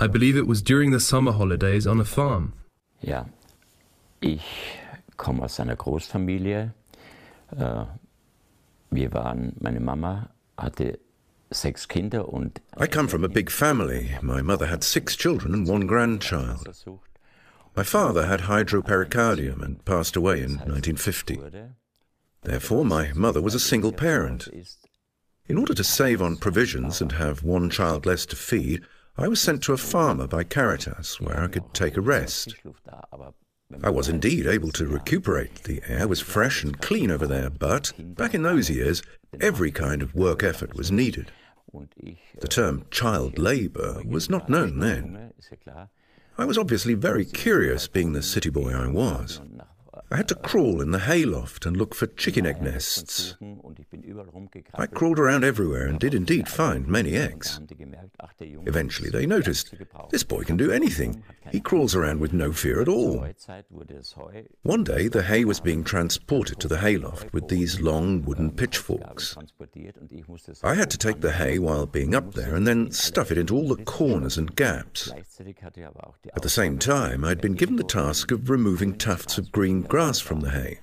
I believe it was during the summer holidays on a farm. Ja, ich komme aus einer Großfamilie. Äh, Wir waren, meine Mama hatte sechs Kinder und. I come from a big family. My mother had six children and one grandchild. My father had hydropericardium and passed away in 1950. Therefore, my mother was a single parent. In order to save on provisions and have one child less to feed, I was sent to a farmer by Caritas where I could take a rest. I was indeed able to recuperate. The air was fresh and clean over there, but back in those years, every kind of work effort was needed. The term child labour was not known then. I was obviously very curious, being the city boy I was. I had to crawl in the hayloft and look for chicken egg nests. I crawled around everywhere and did indeed find many eggs. Eventually they noticed this boy can do anything. He crawls around with no fear at all. One day the hay was being transported to the hayloft with these long wooden pitchforks. I had to take the hay while being up there and then stuff it into all the corners and gaps. At the same time, I'd been given the task of removing tufts of green grass from the hay.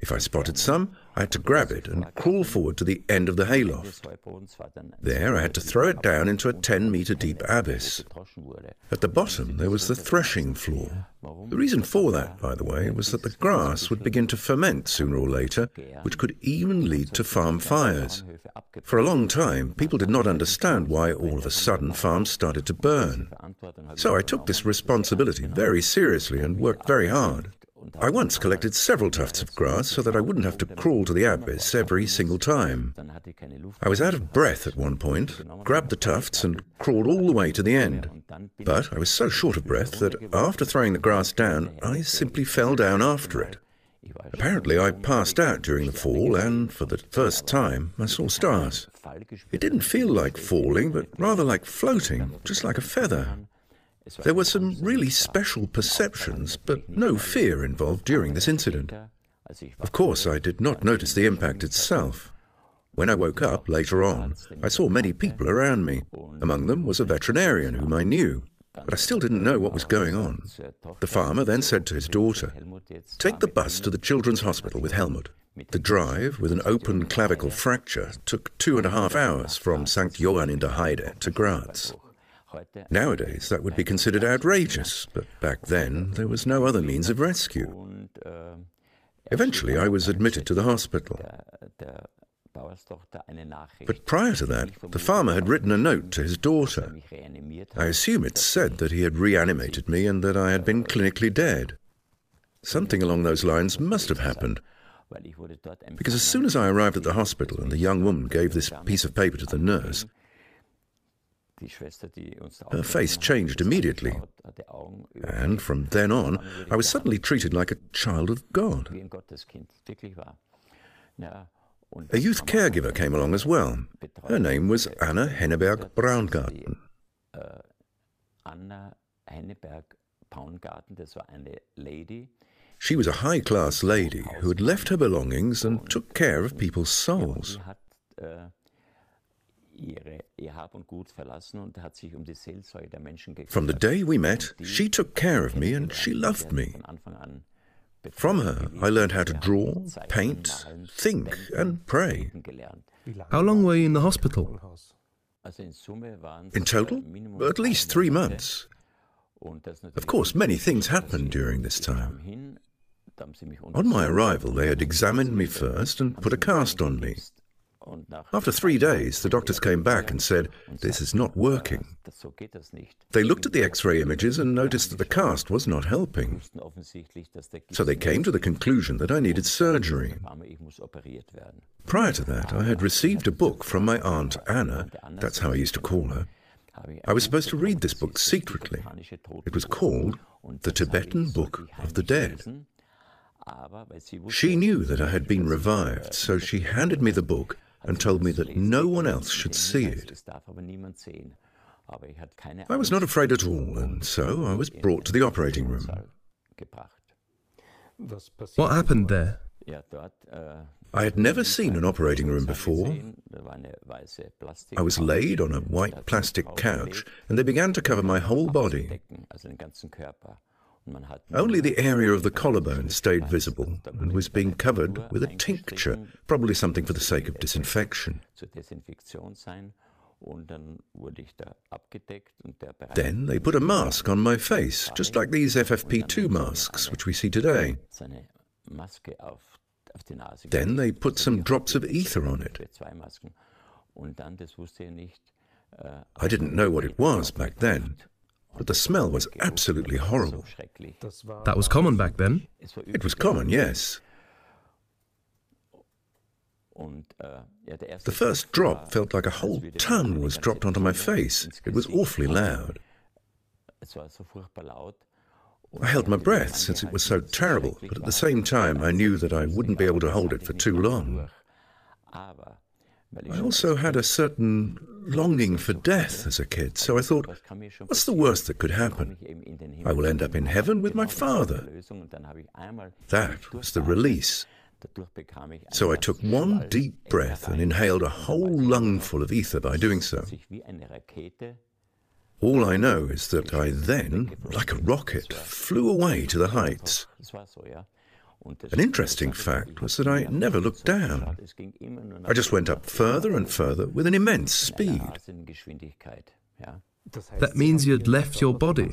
If I spotted some, I had to grab it and crawl forward to the end of the hayloft. There, I had to throw it down into a 10 meter deep abyss. At the bottom, there was the threshing floor. The reason for that, by the way, was that the grass would begin to ferment sooner or later, which could even lead to farm fires. For a long time, people did not understand why all of a sudden farms started to burn. So I took this responsibility very seriously and worked very hard. I once collected several tufts of grass so that I wouldn't have to crawl to the abyss every single time. I was out of breath at one point, grabbed the tufts, and crawled all the way to the end. But I was so short of breath that after throwing the grass down, I simply fell down after it. Apparently, I passed out during the fall, and for the first time, I saw stars. It didn't feel like falling, but rather like floating, just like a feather. There were some really special perceptions, but no fear involved during this incident. Of course, I did not notice the impact itself. When I woke up later on, I saw many people around me. Among them was a veterinarian whom I knew, but I still didn't know what was going on. The farmer then said to his daughter, Take the bus to the children's hospital with Helmut. The drive, with an open clavicle fracture, took two and a half hours from St. Johann in der Heide to Graz. Nowadays, that would be considered outrageous, but back then there was no other means of rescue. Eventually, I was admitted to the hospital. But prior to that, the farmer had written a note to his daughter. I assume it said that he had reanimated me and that I had been clinically dead. Something along those lines must have happened. Because as soon as I arrived at the hospital and the young woman gave this piece of paper to the nurse, her face changed immediately, and from then on, I was suddenly treated like a child of God. A youth caregiver came along as well. Her name was Anna Henneberg Braungarten. She was a high class lady who had left her belongings and took care of people's souls. From the day we met, she took care of me and she loved me. From her, I learned how to draw, paint, think, and pray. How long were you in the hospital? In total, at least three months. Of course, many things happened during this time. On my arrival, they had examined me first and put a cast on me. After three days, the doctors came back and said, This is not working. They looked at the x ray images and noticed that the cast was not helping. So they came to the conclusion that I needed surgery. Prior to that, I had received a book from my aunt Anna, that's how I used to call her. I was supposed to read this book secretly. It was called The Tibetan Book of the Dead. She knew that I had been revived, so she handed me the book and told me that no one else should see it. I was not afraid at all, and so I was brought to the operating room. What happened there? I had never seen an operating room before. I was laid on a white plastic couch, and they began to cover my whole body. Only the area of the collarbone stayed visible and was being covered with a tincture, probably something for the sake of disinfection. Then they put a mask on my face, just like these FFP2 masks which we see today. Then they put some drops of ether on it. I didn't know what it was back then, the smell was absolutely horrible. That was common back then? It was common, yes. The first drop felt like a whole ton was dropped onto my face. It was awfully loud. I held my breath since it was so terrible, but at the same time I knew that I wouldn't be able to hold it for too long. I also had a certain longing for death as a kid, so I thought, what's the worst that could happen? I will end up in heaven with my father. That was the release. So I took one deep breath and inhaled a whole lungful of ether by doing so. All I know is that I then, like a rocket, flew away to the heights. An interesting fact was that I never looked down. I just went up further and further with an immense speed. That means you'd left your body.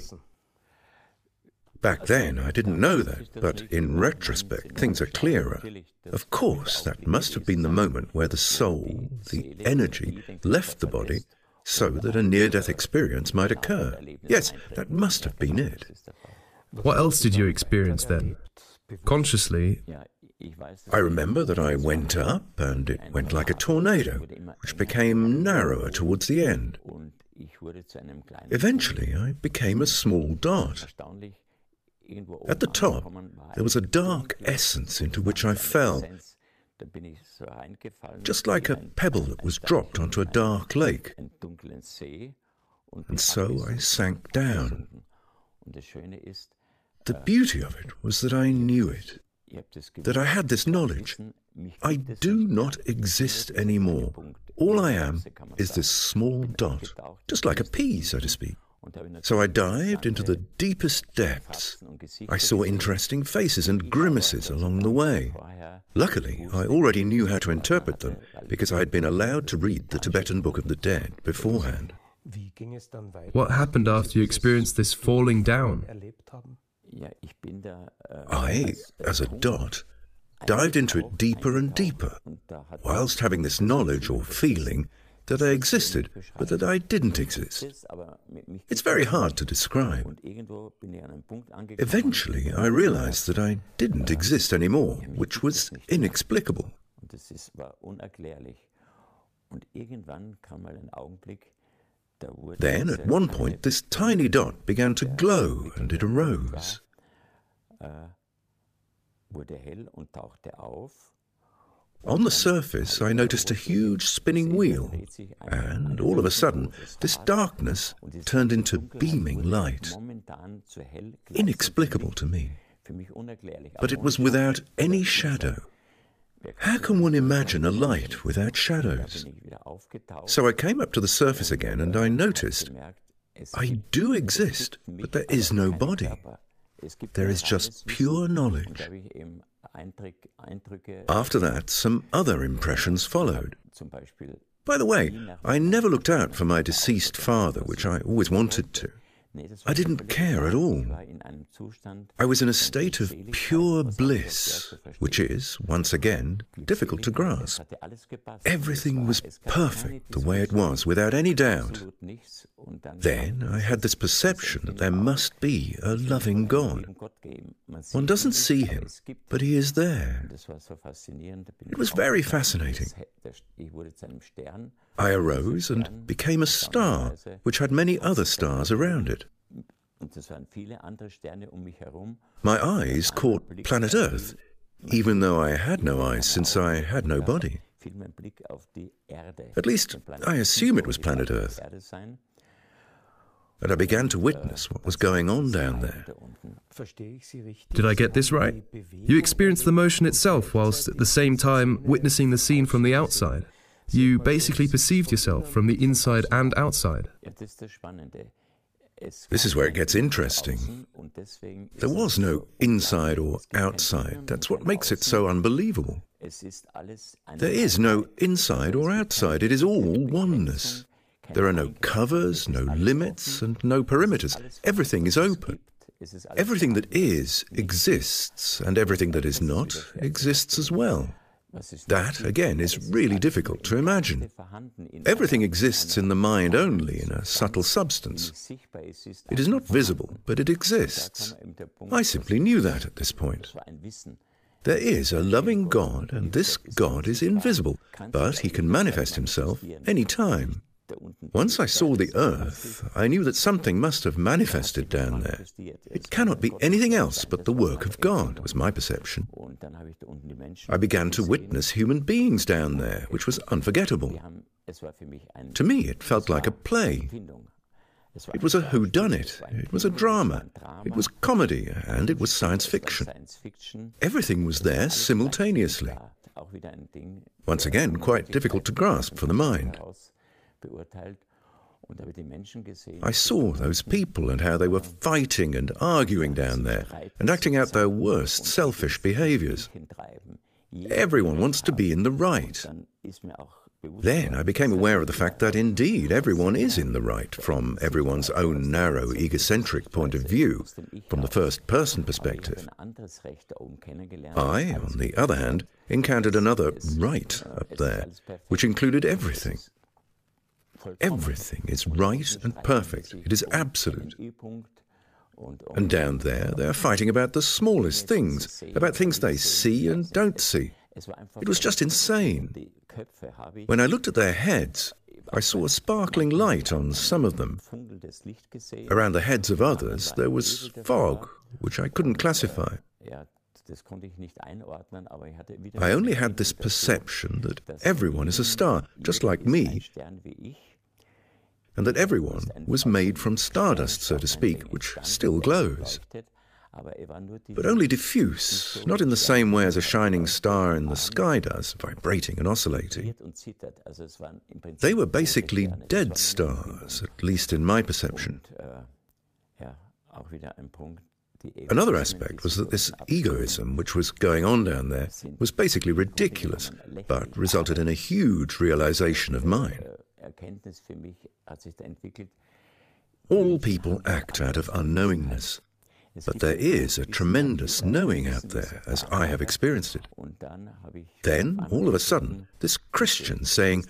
Back then, I didn't know that, but in retrospect, things are clearer. Of course, that must have been the moment where the soul, the energy, left the body so that a near death experience might occur. Yes, that must have been it. What else did you experience then? Consciously? I remember that I went up and it went like a tornado, which became narrower towards the end. Eventually, I became a small dot. At the top, there was a dark essence into which I fell, just like a pebble that was dropped onto a dark lake. And so I sank down. The beauty of it was that I knew it, that I had this knowledge. I do not exist anymore. All I am is this small dot, just like a pea, so to speak. So I dived into the deepest depths. I saw interesting faces and grimaces along the way. Luckily, I already knew how to interpret them because I had been allowed to read the Tibetan Book of the Dead beforehand. What happened after you experienced this falling down? I, as a dot, dived into it deeper and deeper, whilst having this knowledge or feeling that I existed, but that I didn't exist. It's very hard to describe. Eventually, I realized that I didn't exist anymore, which was inexplicable. Then, at one point, this tiny dot began to glow and it arose. On the surface, I noticed a huge spinning wheel, and all of a sudden, this darkness turned into beaming light. Inexplicable to me. But it was without any shadow. How can one imagine a light without shadows? So I came up to the surface again and I noticed I do exist, but there is no body. There is just pure knowledge. After that, some other impressions followed. By the way, I never looked out for my deceased father, which I always wanted to. I didn't care at all. I was in a state of pure bliss, which is, once again, difficult to grasp. Everything was perfect the way it was, without any doubt. Then I had this perception that there must be a loving God. One doesn't see him, but he is there. It was very fascinating. I arose and became a star, which had many other stars around it. My eyes caught planet Earth, even though I had no eyes since I had no body. At least, I assume it was planet Earth. and I began to witness what was going on down there. Did I get this right? You experienced the motion itself whilst at the same time witnessing the scene from the outside. You basically perceived yourself from the inside and outside. This is where it gets interesting. There was no inside or outside. That's what makes it so unbelievable. There is no inside or outside. It is all oneness. There are no covers, no limits, and no perimeters. Everything is open. Everything that is exists, and everything that is not exists as well. That, again, is really difficult to imagine. Everything exists in the mind only, in a subtle substance. It is not visible, but it exists. I simply knew that at this point. There is a loving God, and this God is invisible, but he can manifest himself any time. Once I saw the earth, I knew that something must have manifested down there. It cannot be anything else but the work of God, was my perception. I began to witness human beings down there, which was unforgettable. To me, it felt like a play. It was a whodunit, it It was a drama, it was comedy, and it was science fiction. Everything was there simultaneously. Once again, quite difficult to grasp for the mind. I saw those people and how they were fighting and arguing down there and acting out their worst selfish behaviors. Everyone wants to be in the right. Then I became aware of the fact that indeed everyone is in the right from everyone's own narrow, egocentric point of view, from the first person perspective. I, on the other hand, encountered another right up there, which included everything. Everything is right and perfect. It is absolute. And down there, they are fighting about the smallest things, about things they see and don't see. It was just insane. When I looked at their heads, I saw a sparkling light on some of them. Around the heads of others, there was fog, which I couldn't classify. I only had this perception that everyone is a star, just like me, and that everyone was made from stardust, so to speak, which still glows. But only diffuse, not in the same way as a shining star in the sky does, vibrating and oscillating. They were basically dead stars, at least in my perception. Another aspect was that this egoism which was going on down there was basically ridiculous, but resulted in a huge realization of mine. All people act out of unknowingness, but there is a tremendous knowing out there, as I have experienced it. Then, all of a sudden, this Christian saying,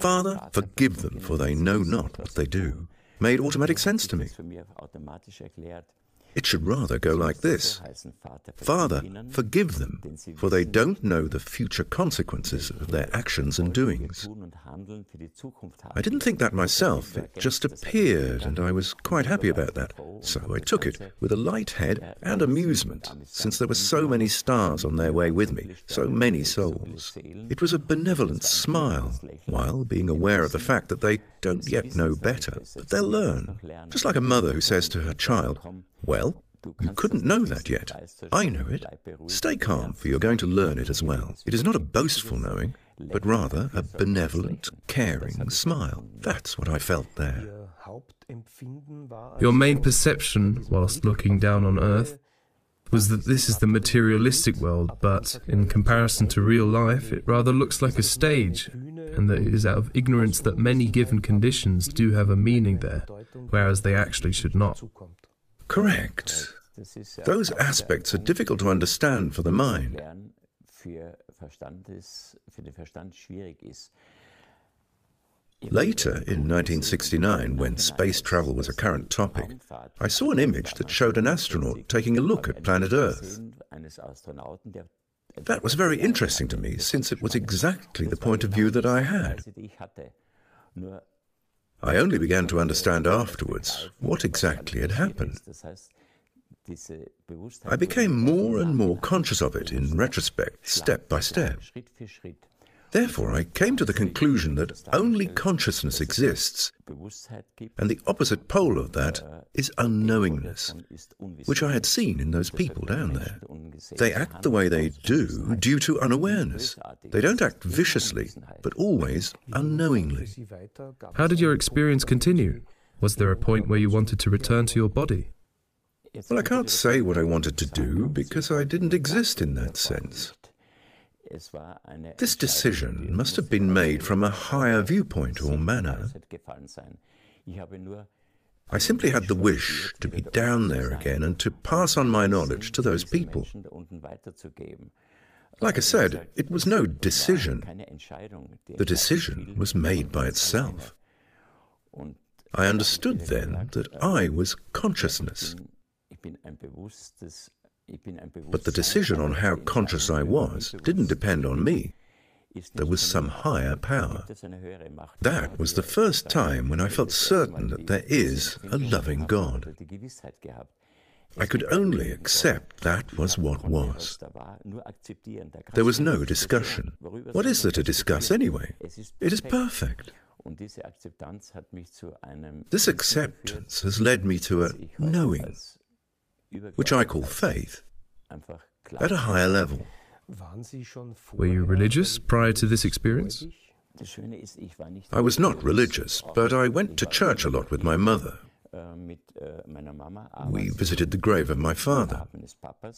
Father, forgive them, for they know not what they do, made automatic sense to me. It should rather go like this Father, forgive them, for they don't know the future consequences of their actions and doings. I didn't think that myself, it just appeared, and I was quite happy about that. So I took it with a light head and amusement, since there were so many stars on their way with me, so many souls. It was a benevolent smile, while being aware of the fact that they don't yet know better, but they'll learn. Just like a mother who says to her child, Well, you couldn't know that yet. I know it. Stay calm, for you're going to learn it as well. It is not a boastful knowing, but rather a benevolent, caring smile. That's what I felt there. Your main perception, whilst looking down on Earth, was that this is the materialistic world, but in comparison to real life, it rather looks like a stage, and that it is out of ignorance that many given conditions do have a meaning there, whereas they actually should not. Correct. Those aspects are difficult to understand for the mind. Later, in 1969, when space travel was a current topic, I saw an image that showed an astronaut taking a look at planet Earth. That was very interesting to me, since it was exactly the point of view that I had. I only began to understand afterwards what exactly had happened. I became more and more conscious of it in retrospect, step by step. Therefore, I came to the conclusion that only consciousness exists, and the opposite pole of that is unknowingness, which I had seen in those people down there. They act the way they do due to unawareness. They don't act viciously, but always unknowingly. How did your experience continue? Was there a point where you wanted to return to your body? Well, I can't say what I wanted to do because I didn't exist in that sense. This decision must have been made from a higher viewpoint or manner. I simply had the wish to be down there again and to pass on my knowledge to those people. Like I said, it was no decision. The decision was made by itself. I understood then that I was consciousness. But the decision on how conscious I was didn't depend on me. There was some higher power. That was the first time when I felt certain that there is a loving God. I could only accept that was what was. There was no discussion. What is there to discuss anyway? It is perfect. This acceptance has led me to a knowing, which I call faith, at a higher level. Were you religious prior to this experience? I was not religious, but I went to church a lot with my mother. We visited the grave of my father.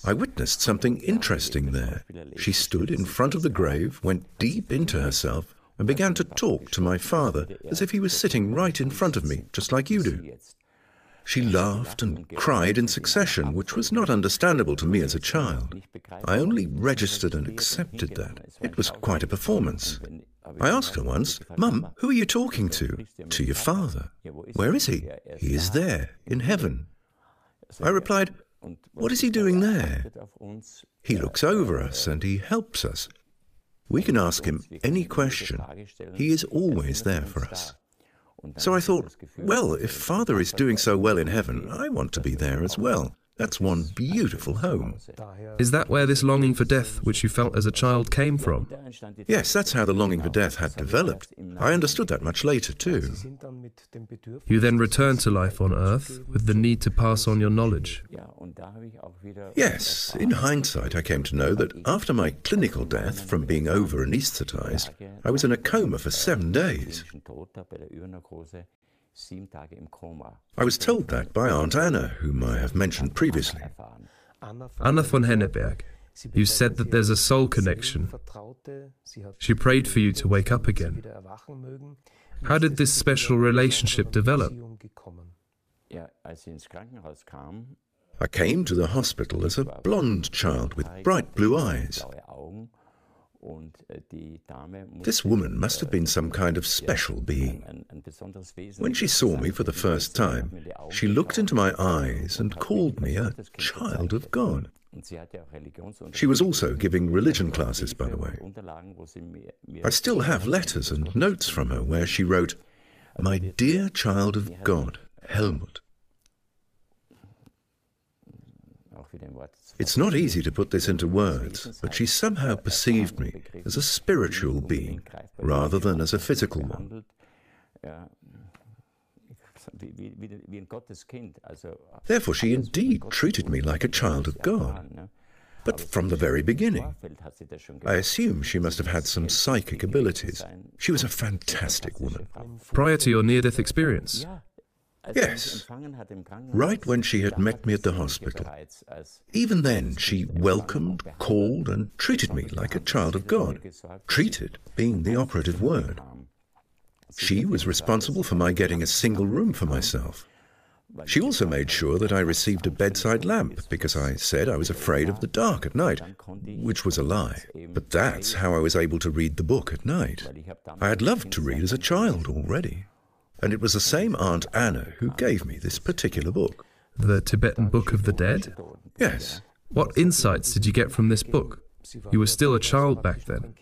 I witnessed something interesting there. She stood in front of the grave, went deep into herself, and began to talk to my father as if he was sitting right in front of me, just like you do. She laughed and cried in succession, which was not understandable to me as a child. I only registered and accepted that. It was quite a performance. I asked her once, Mum, who are you talking to? To your father. Where is he? He is there, in heaven. I replied, What is he doing there? He looks over us and he helps us. We can ask him any question. He is always there for us. So I thought, well, if Father is doing so well in heaven, I want to be there as well. That's one beautiful home. Is that where this longing for death, which you felt as a child, came from? Yes, that's how the longing for death had developed. I understood that much later, too. You then returned to life on earth with the need to pass on your knowledge. Yes, in hindsight, I came to know that after my clinical death from being over anesthetized, I was in a coma for seven days. I was told that by Aunt Anna, whom I have mentioned previously. Anna von Henneberg, you said that there's a soul connection. She prayed for you to wake up again. How did this special relationship develop? I came to the hospital as a blonde child with bright blue eyes. This woman must have been some kind of special being. When she saw me for the first time, she looked into my eyes and called me a child of God. She was also giving religion classes, by the way. I still have letters and notes from her where she wrote, My dear child of God, Helmut. It's not easy to put this into words, but she somehow perceived me as a spiritual being rather than as a physical one. Therefore, she indeed treated me like a child of God. But from the very beginning, I assume she must have had some psychic abilities. She was a fantastic woman. Prior to your near death experience? Yes, right when she had met me at the hospital. Even then, she welcomed, called, and treated me like a child of God. Treated being the operative word. She was responsible for my getting a single room for myself. She also made sure that I received a bedside lamp because I said I was afraid of the dark at night, which was a lie. But that's how I was able to read the book at night. I had loved to read as a child already. And it was the same Aunt Anna who gave me this particular book. The Tibetan Book of the Dead? Yes. What insights did you get from this book? You were still a child back then.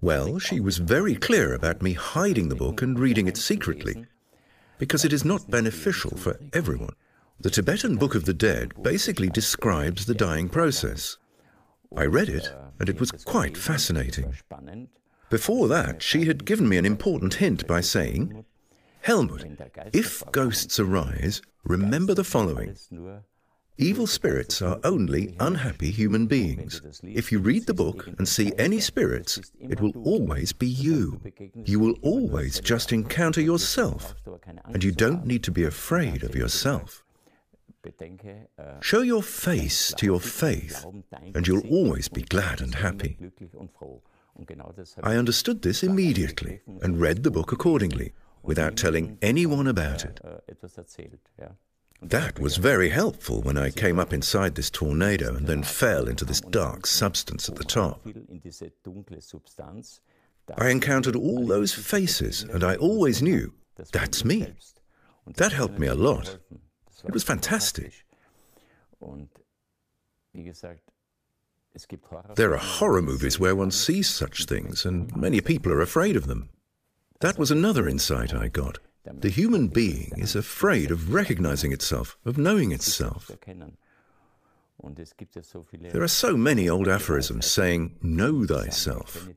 Well, she was very clear about me hiding the book and reading it secretly, because it is not beneficial for everyone. The Tibetan Book of the Dead basically describes the dying process. I read it, and it was quite fascinating. Before that, she had given me an important hint by saying, Helmut, if ghosts arise, remember the following. Evil spirits are only unhappy human beings. If you read the book and see any spirits, it will always be you. You will always just encounter yourself, and you don't need to be afraid of yourself. Show your face to your faith, and you'll always be glad and happy. I understood this immediately and read the book accordingly, without telling anyone about it. That was very helpful when I came up inside this tornado and then fell into this dark substance at the top. I encountered all those faces, and I always knew that's me. That helped me a lot. It was fantastic. There are horror movies where one sees such things, and many people are afraid of them. That was another insight I got. The human being is afraid of recognizing itself, of knowing itself. There are so many old aphorisms saying, Know thyself.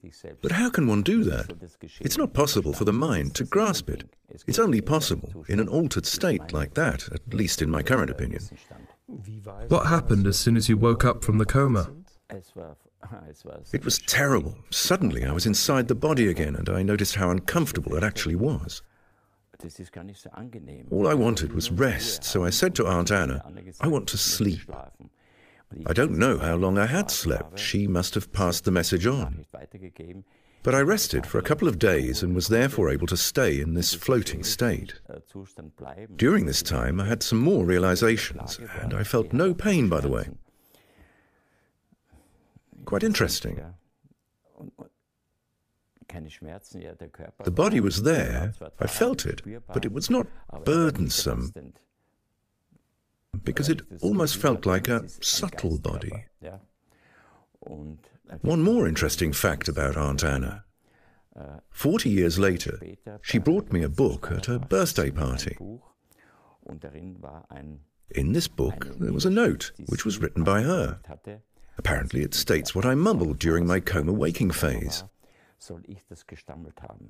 But how can one do that? It's not possible for the mind to grasp it. It's only possible in an altered state like that, at least in my current opinion. What happened as soon as you woke up from the coma? It was terrible. Suddenly I was inside the body again, and I noticed how uncomfortable it actually was. All I wanted was rest, so I said to Aunt Anna, I want to sleep. I don't know how long I had slept. She must have passed the message on. But I rested for a couple of days and was therefore able to stay in this floating state. During this time, I had some more realizations, and I felt no pain, by the way. Quite interesting. The body was there, I felt it, but it was not burdensome, because it almost felt like a subtle body. One more interesting fact about Aunt Anna. Forty years later, she brought me a book at her birthday party. In this book, there was a note which was written by her. Apparently, it states what I mumbled during my coma waking phase.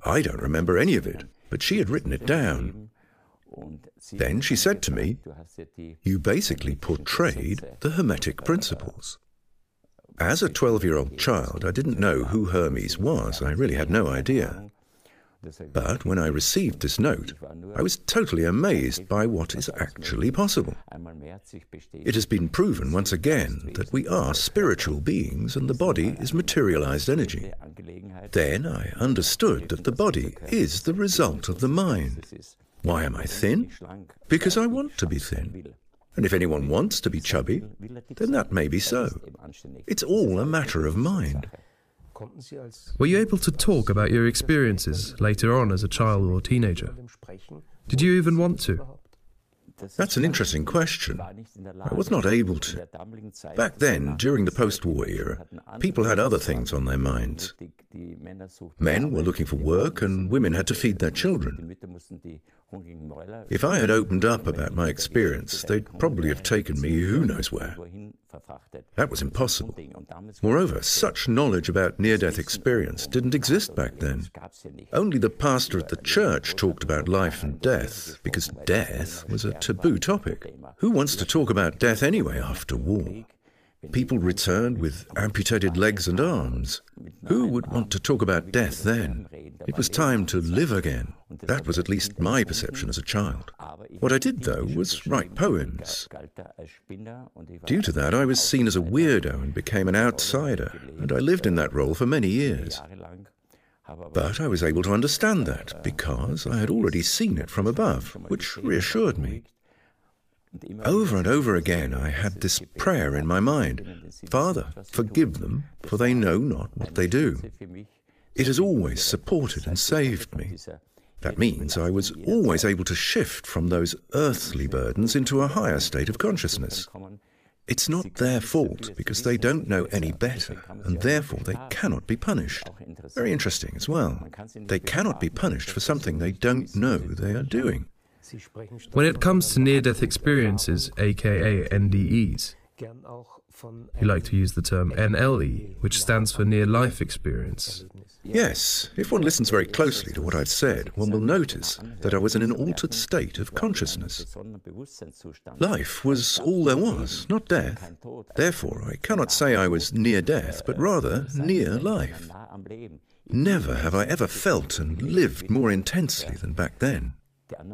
I don't remember any of it, but she had written it down. Then she said to me, You basically portrayed the Hermetic principles. As a 12 year old child, I didn't know who Hermes was. I really had no idea. But when I received this note, I was totally amazed by what is actually possible. It has been proven once again that we are spiritual beings and the body is materialized energy. Then I understood that the body is the result of the mind. Why am I thin? Because I want to be thin. And if anyone wants to be chubby, then that may be so. It's all a matter of mind. Were you able to talk about your experiences later on as a child or teenager? Did you even want to? That's an interesting question. I was not able to. Back then, during the post war era, people had other things on their minds. Men were looking for work, and women had to feed their children. If I had opened up about my experience, they'd probably have taken me who knows where. That was impossible. Moreover, such knowledge about near death experience didn't exist back then. Only the pastor at the church talked about life and death, because death was a taboo topic. Who wants to talk about death anyway after war? People returned with amputated legs and arms. Who would want to talk about death then? It was time to live again. That was at least my perception as a child. What I did, though, was write poems. Due to that, I was seen as a weirdo and became an outsider, and I lived in that role for many years. But I was able to understand that because I had already seen it from above, which reassured me. Over and over again, I had this prayer in my mind Father, forgive them, for they know not what they do. It has always supported and saved me. That means I was always able to shift from those earthly burdens into a higher state of consciousness. It's not their fault because they don't know any better, and therefore they cannot be punished. Very interesting as well. They cannot be punished for something they don't know they are doing. When it comes to near death experiences, aka NDEs, you like to use the term NLE, which stands for near life experience. Yes, if one listens very closely to what I've said, one will notice that I was in an altered state of consciousness. Life was all there was, not death. Therefore, I cannot say I was near death, but rather near life. Never have I ever felt and lived more intensely than back then.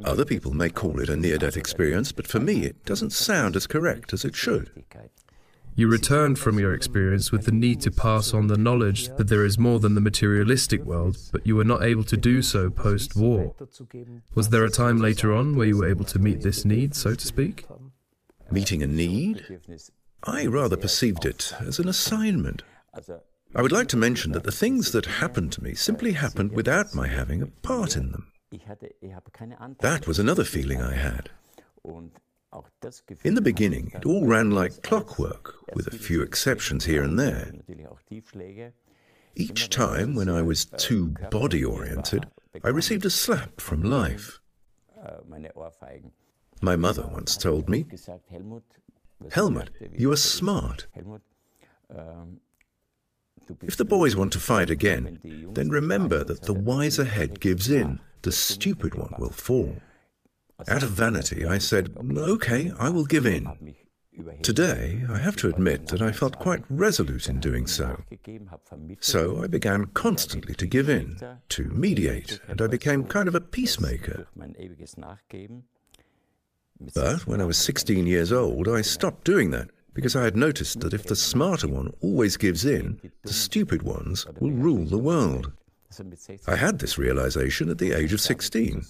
Other people may call it a near death experience, but for me it doesn't sound as correct as it should. You returned from your experience with the need to pass on the knowledge that there is more than the materialistic world, but you were not able to do so post war. Was there a time later on where you were able to meet this need, so to speak? Meeting a need? I rather perceived it as an assignment. I would like to mention that the things that happened to me simply happened without my having a part in them. That was another feeling I had. In the beginning, it all ran like clockwork, with a few exceptions here and there. Each time when I was too body oriented, I received a slap from life. My mother once told me, Helmut, you are smart. If the boys want to fight again, then remember that the wiser head gives in, the stupid one will fall. Out of vanity, I said, OK, I will give in. Today, I have to admit that I felt quite resolute in doing so. So I began constantly to give in, to mediate, and I became kind of a peacemaker. But when I was 16 years old, I stopped doing that because I had noticed that if the smarter one always gives in, the stupid ones will rule the world. I had this realization at the age of 16.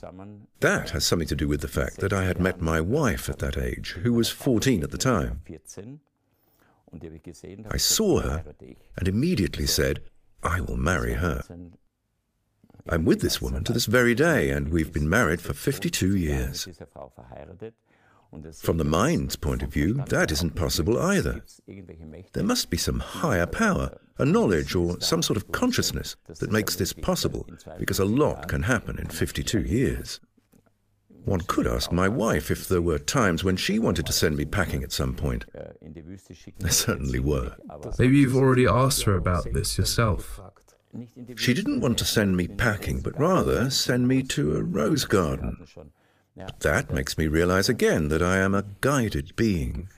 That has something to do with the fact that I had met my wife at that age, who was 14 at the time. I saw her and immediately said, I will marry her. I'm with this woman to this very day, and we've been married for 52 years. From the mind's point of view, that isn't possible either. There must be some higher power, a knowledge or some sort of consciousness that makes this possible, because a lot can happen in 52 years. One could ask my wife if there were times when she wanted to send me packing at some point. There certainly were. Maybe you've already asked her about this yourself. She didn't want to send me packing, but rather send me to a rose garden. That makes me realize again that I am a guided being.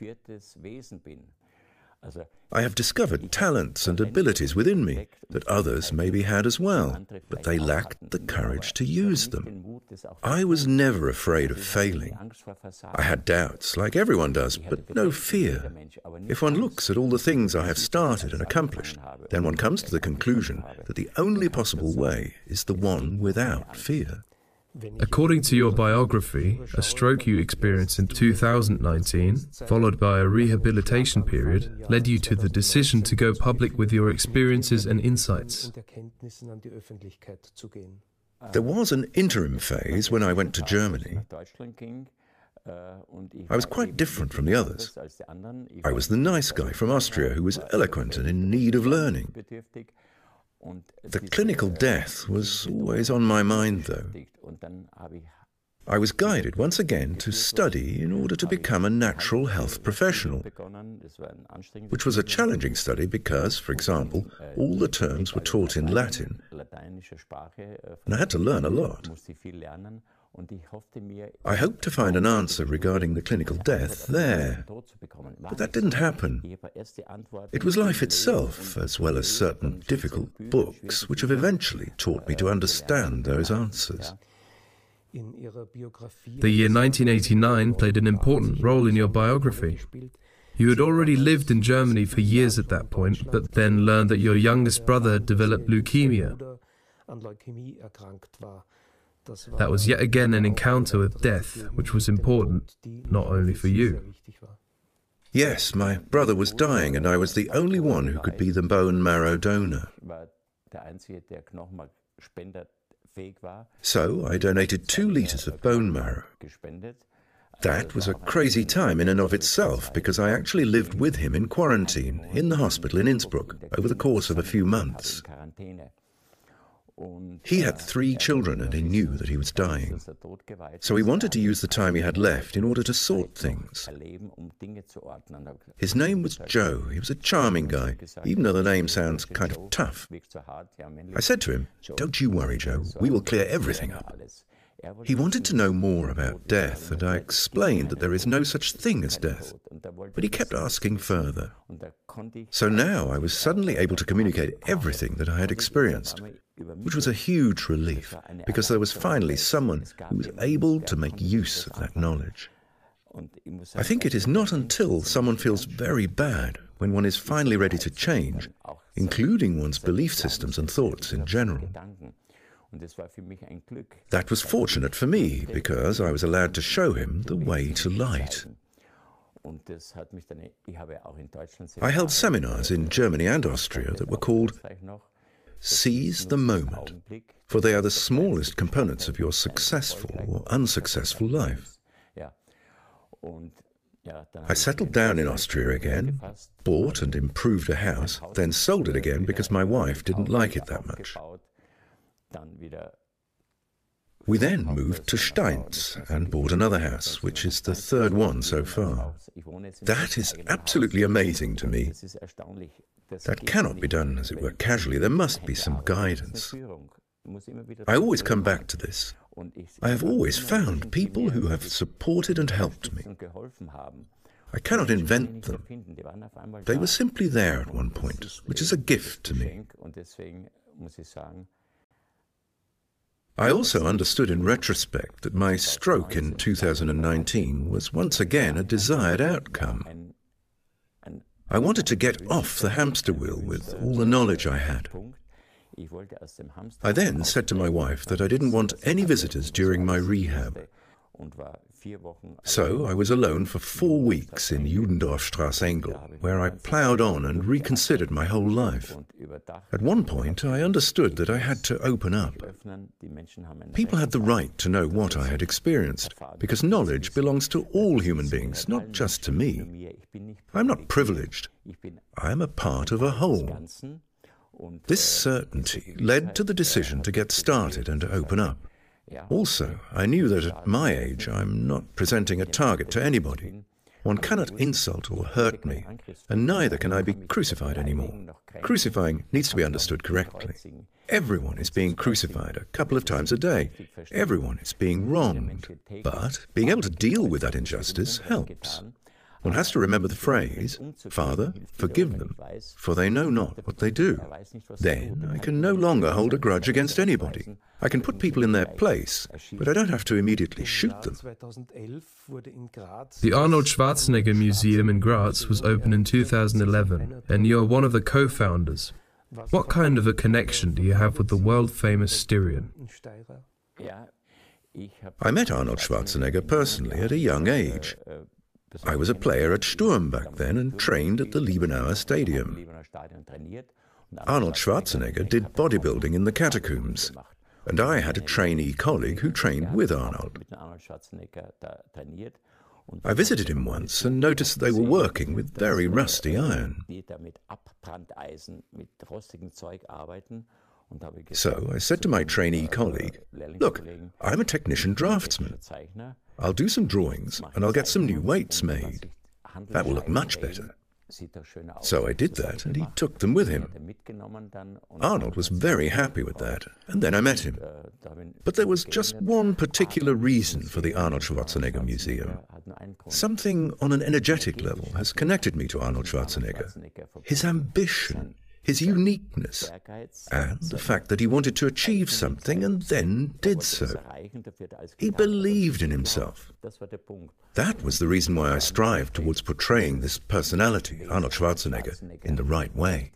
I have discovered talents and abilities within me that others maybe had as well, but they lacked the courage to use them. I was never afraid of failing. I had doubts, like everyone does, but no fear. If one looks at all the things I have started and accomplished, then one comes to the conclusion that the only possible way is the one without fear. According to your biography, a stroke you experienced in 2019, followed by a rehabilitation period, led you to the decision to go public with your experiences and insights. There was an interim phase when I went to Germany. I was quite different from the others. I was the nice guy from Austria who was eloquent and in need of learning. The clinical death was always on my mind, though. I was guided once again to study in order to become a natural health professional, which was a challenging study because, for example, all the terms were taught in Latin, and I had to learn a lot. I hoped to find an answer regarding the clinical death there, but that didn't happen. It was life itself, as well as certain difficult books, which have eventually taught me to understand those answers. The year 1989 played an important role in your biography. You had already lived in Germany for years at that point, but then learned that your youngest brother had developed leukemia. That was yet again an encounter with death, which was important, not only for you. Yes, my brother was dying, and I was the only one who could be the bone marrow donor. So I donated two litres of bone marrow. That was a crazy time in and of itself because I actually lived with him in quarantine in the hospital in Innsbruck over the course of a few months. He had three children and he knew that he was dying. So he wanted to use the time he had left in order to sort things. His name was Joe. He was a charming guy, even though the name sounds kind of tough. I said to him, Don't you worry, Joe. We will clear everything up. He wanted to know more about death, and I explained that there is no such thing as death. But he kept asking further. So now I was suddenly able to communicate everything that I had experienced, which was a huge relief, because there was finally someone who was able to make use of that knowledge. I think it is not until someone feels very bad when one is finally ready to change, including one's belief systems and thoughts in general. That was fortunate for me because I was allowed to show him the way to light. I held seminars in Germany and Austria that were called Seize the Moment, for they are the smallest components of your successful or unsuccessful life. I settled down in Austria again, bought and improved a house, then sold it again because my wife didn't like it that much. We then moved to Stainz and bought another house, which is the third one so far. That is absolutely amazing to me. That cannot be done, as it were, casually. There must be some guidance. I always come back to this. I have always found people who have supported and helped me. I cannot invent them. They were simply there at one point, which is a gift to me. I also understood in retrospect that my stroke in 2019 was once again a desired outcome. I wanted to get off the hamster wheel with all the knowledge I had. I then said to my wife that I didn't want any visitors during my rehab. So I was alone for four weeks in Judendorff Engel, where I ploughed on and reconsidered my whole life. At one point, I understood that I had to open up. People had the right to know what I had experienced, because knowledge belongs to all human beings, not just to me. I'm not privileged. I am a part of a whole. This certainty led to the decision to get started and to open up. Also, I knew that at my age I'm not presenting a target to anybody. One cannot insult or hurt me, and neither can I be crucified anymore. Crucifying needs to be understood correctly. Everyone is being crucified a couple of times a day. Everyone is being wronged. But being able to deal with that injustice helps. One has to remember the phrase, Father, forgive them, for they know not what they do. Then I can no longer hold a grudge against anybody. I can put people in their place, but I don't have to immediately shoot them. The Arnold Schwarzenegger Museum in Graz was opened in 2011, and you're one of the co founders. What kind of a connection do you have with the world famous Styrian? I met Arnold Schwarzenegger personally at a young age. I was a player at Sturm back then and trained at the Liebenauer Stadium. Arnold Schwarzenegger did bodybuilding in the catacombs, and I had a trainee colleague who trained with Arnold. I visited him once and noticed they were working with very rusty iron. So I said to my trainee colleague, Look, I'm a technician draftsman. I'll do some drawings and I'll get some new weights made. That will look much better. So I did that, and he took them with him. Arnold was very happy with that, and then I met him. But there was just one particular reason for the Arnold Schwarzenegger Museum. Something on an energetic level has connected me to Arnold Schwarzenegger. His ambition, his uniqueness, and the fact that he wanted to achieve something and then did so. He believed in himself. That was the reason why I strived towards portraying this personality, Arnold Schwarzenegger, in the right way.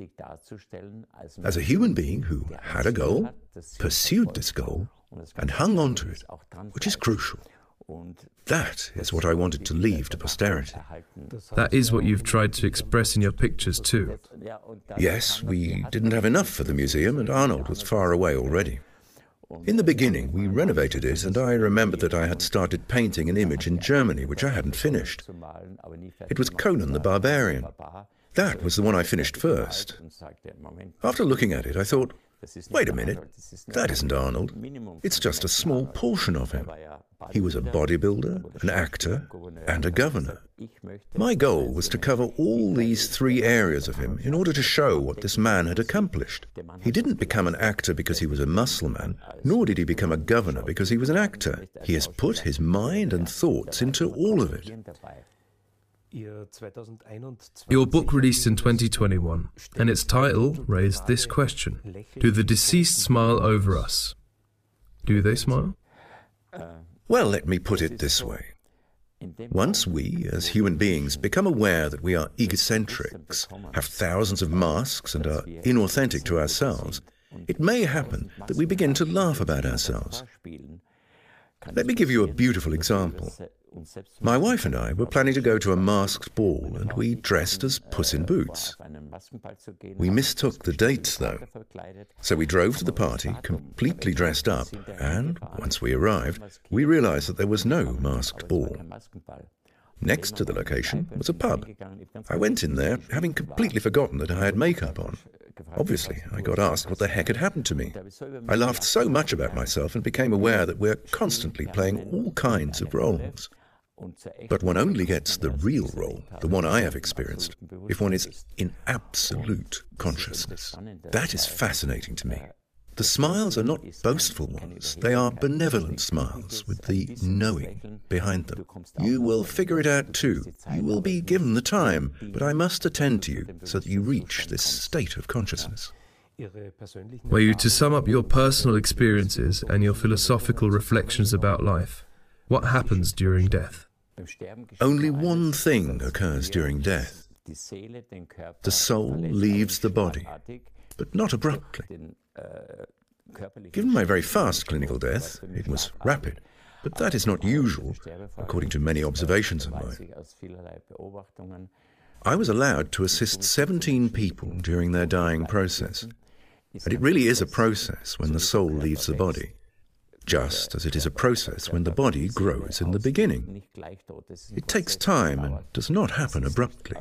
As a human being who had a goal, pursued this goal, and hung on to it, which is crucial. That is what I wanted to leave to posterity. That is what you've tried to express in your pictures too. Yes, we didn't have enough for the museum, and Arnold was far away already. In the beginning, we renovated it, and I remembered that I had started painting an image in Germany which I hadn't finished. It was Conan the Barbarian. That was the one I finished first. After looking at it, I thought, Wait a minute, that isn't Arnold. It's just a small portion of him. He was a bodybuilder, an actor, and a governor. My goal was to cover all these three areas of him in order to show what this man had accomplished. He didn't become an actor because he was a muscle man, nor did he become a governor because he was an actor. He has put his mind and thoughts into all of it. Your book released in 2021, and its title raised this question Do the deceased smile over us? Do they smile? Well, let me put it this way. Once we, as human beings, become aware that we are egocentrics, have thousands of masks, and are inauthentic to ourselves, it may happen that we begin to laugh about ourselves. Let me give you a beautiful example. My wife and I were planning to go to a masked ball, and we dressed as Puss in Boots. We mistook the dates, though. So we drove to the party, completely dressed up, and once we arrived, we realized that there was no masked ball. Next to the location was a pub. I went in there, having completely forgotten that I had makeup on. Obviously, I got asked what the heck had happened to me. I laughed so much about myself and became aware that we're constantly playing all kinds of roles. But one only gets the real role, the one I have experienced, if one is in absolute consciousness. That is fascinating to me. The smiles are not boastful ones, they are benevolent smiles with the knowing behind them. You will figure it out too. You will be given the time, but I must attend to you so that you reach this state of consciousness. Were you to sum up your personal experiences and your philosophical reflections about life, what happens during death? Only one thing occurs during death. The soul leaves the body, but not abruptly. Given my very fast clinical death, it was rapid, but that is not usual, according to many observations of mine. I was allowed to assist 17 people during their dying process. And it really is a process when the soul leaves the body, just as it is a process when the body grows in the beginning. It takes time and does not happen abruptly.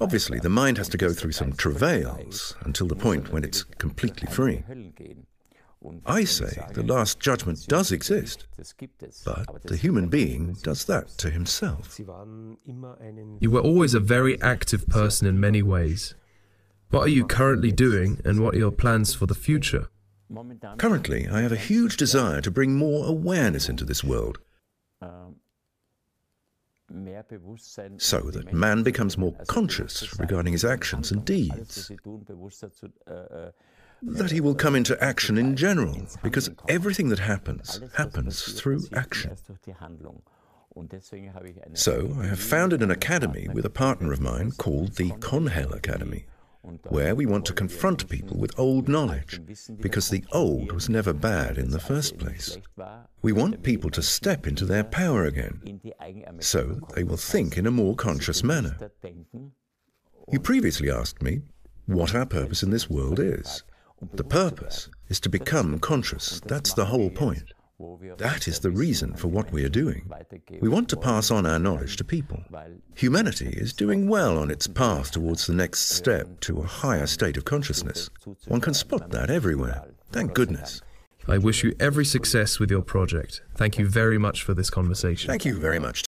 Obviously, the mind has to go through some travails until the point when it's completely free. I say the Last Judgment does exist, but the human being does that to himself. You were always a very active person in many ways. What are you currently doing, and what are your plans for the future? Currently, I have a huge desire to bring more awareness into this world so that man becomes more conscious regarding his actions and deeds. That he will come into action in general, because everything that happens happens through action. So, I have founded an academy with a partner of mine called the Conhel Academy where we want to confront people with old knowledge, because the old was never bad in the first place. We want people to step into their power again, so they will think in a more conscious manner. You previously asked me what our purpose in this world is. The purpose is to become conscious. That's the whole point. That is the reason for what we are doing. We want to pass on our knowledge to people. Humanity is doing well on its path towards the next step to a higher state of consciousness. One can spot that everywhere. Thank goodness. I wish you every success with your project. Thank you very much for this conversation. Thank you very much.